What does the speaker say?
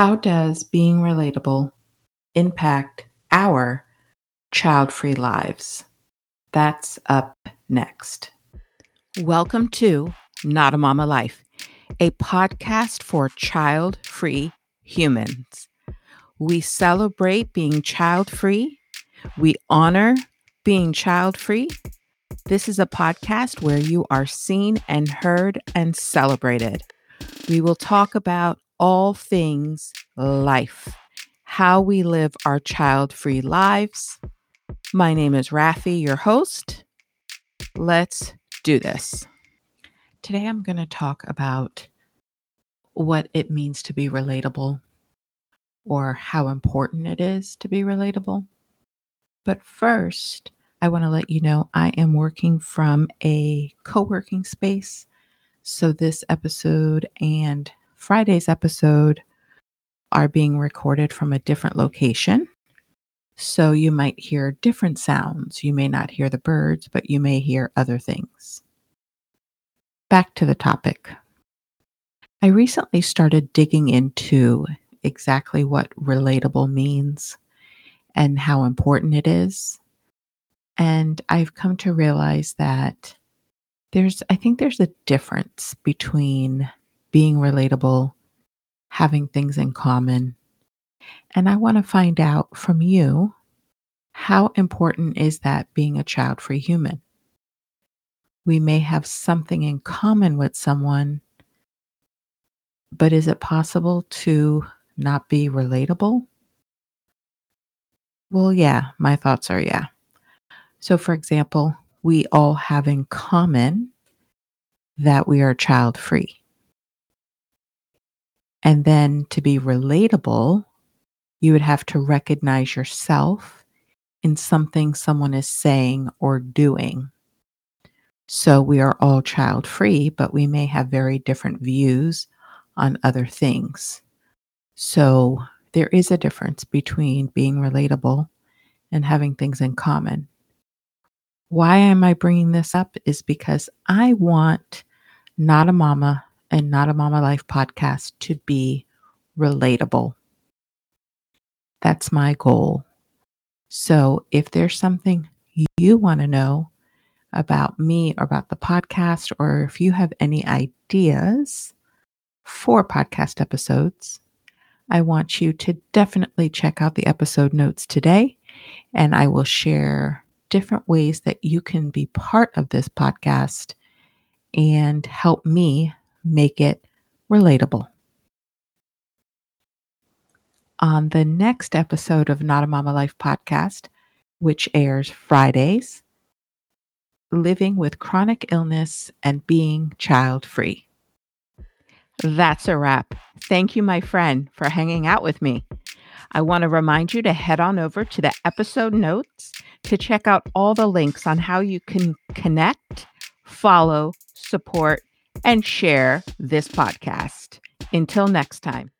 How does being relatable impact our child free lives? That's up next. Welcome to Not a Momma Life, a podcast for child free humans. We celebrate being child free, we honor being child free. This is a podcast where you are seen and heard and celebrated. We will talk about all things life, how we live our child free lives. My name is Rafi, your host. Let's do this. Today, I'm going to talk about what it means to be relatable or how important it is to be relatable. But first, I want to let you know I am working from a co working space. So, this episode and Friday's episode are being recorded from a different location. So you might hear different sounds. You may not hear the birds, but you may hear other things. Back to the topic. I recently started digging into exactly what relatable means and how important it is. And I've come to realize that there's, I think there's a difference between being relatable, having things in common. And I want to find out from you how important is that being a child free human? We may have something in common with someone, but is it possible to not be relatable? Well, yeah, my thoughts are yeah. So, for example, we all have in common that we are child free. And then to be relatable, you would have to recognize yourself in something someone is saying or doing. So we are all child free, but we may have very different views on other things. So there is a difference between being relatable and having things in common. Why am I bringing this up? Is because I want Not a Momma and Not a Momma Life podcast to be relatable. That's my goal. So if there's something you want to know about me or about the podcast, or if you have any ideas for podcast episodes, I want you to definitely check out the episode notes today. And I will share different ways that you can be part of this podcast and help me make it relatable. On the next episode of Not a Momma Life podcast, which airs Fridays, living with chronic illness and being child free. That's a wrap. Thank you, my friend, for hanging out with me. I want to remind you to head on over to the episode notes to check out all the links on how you can connect, follow, support, and share this podcast. Until next time.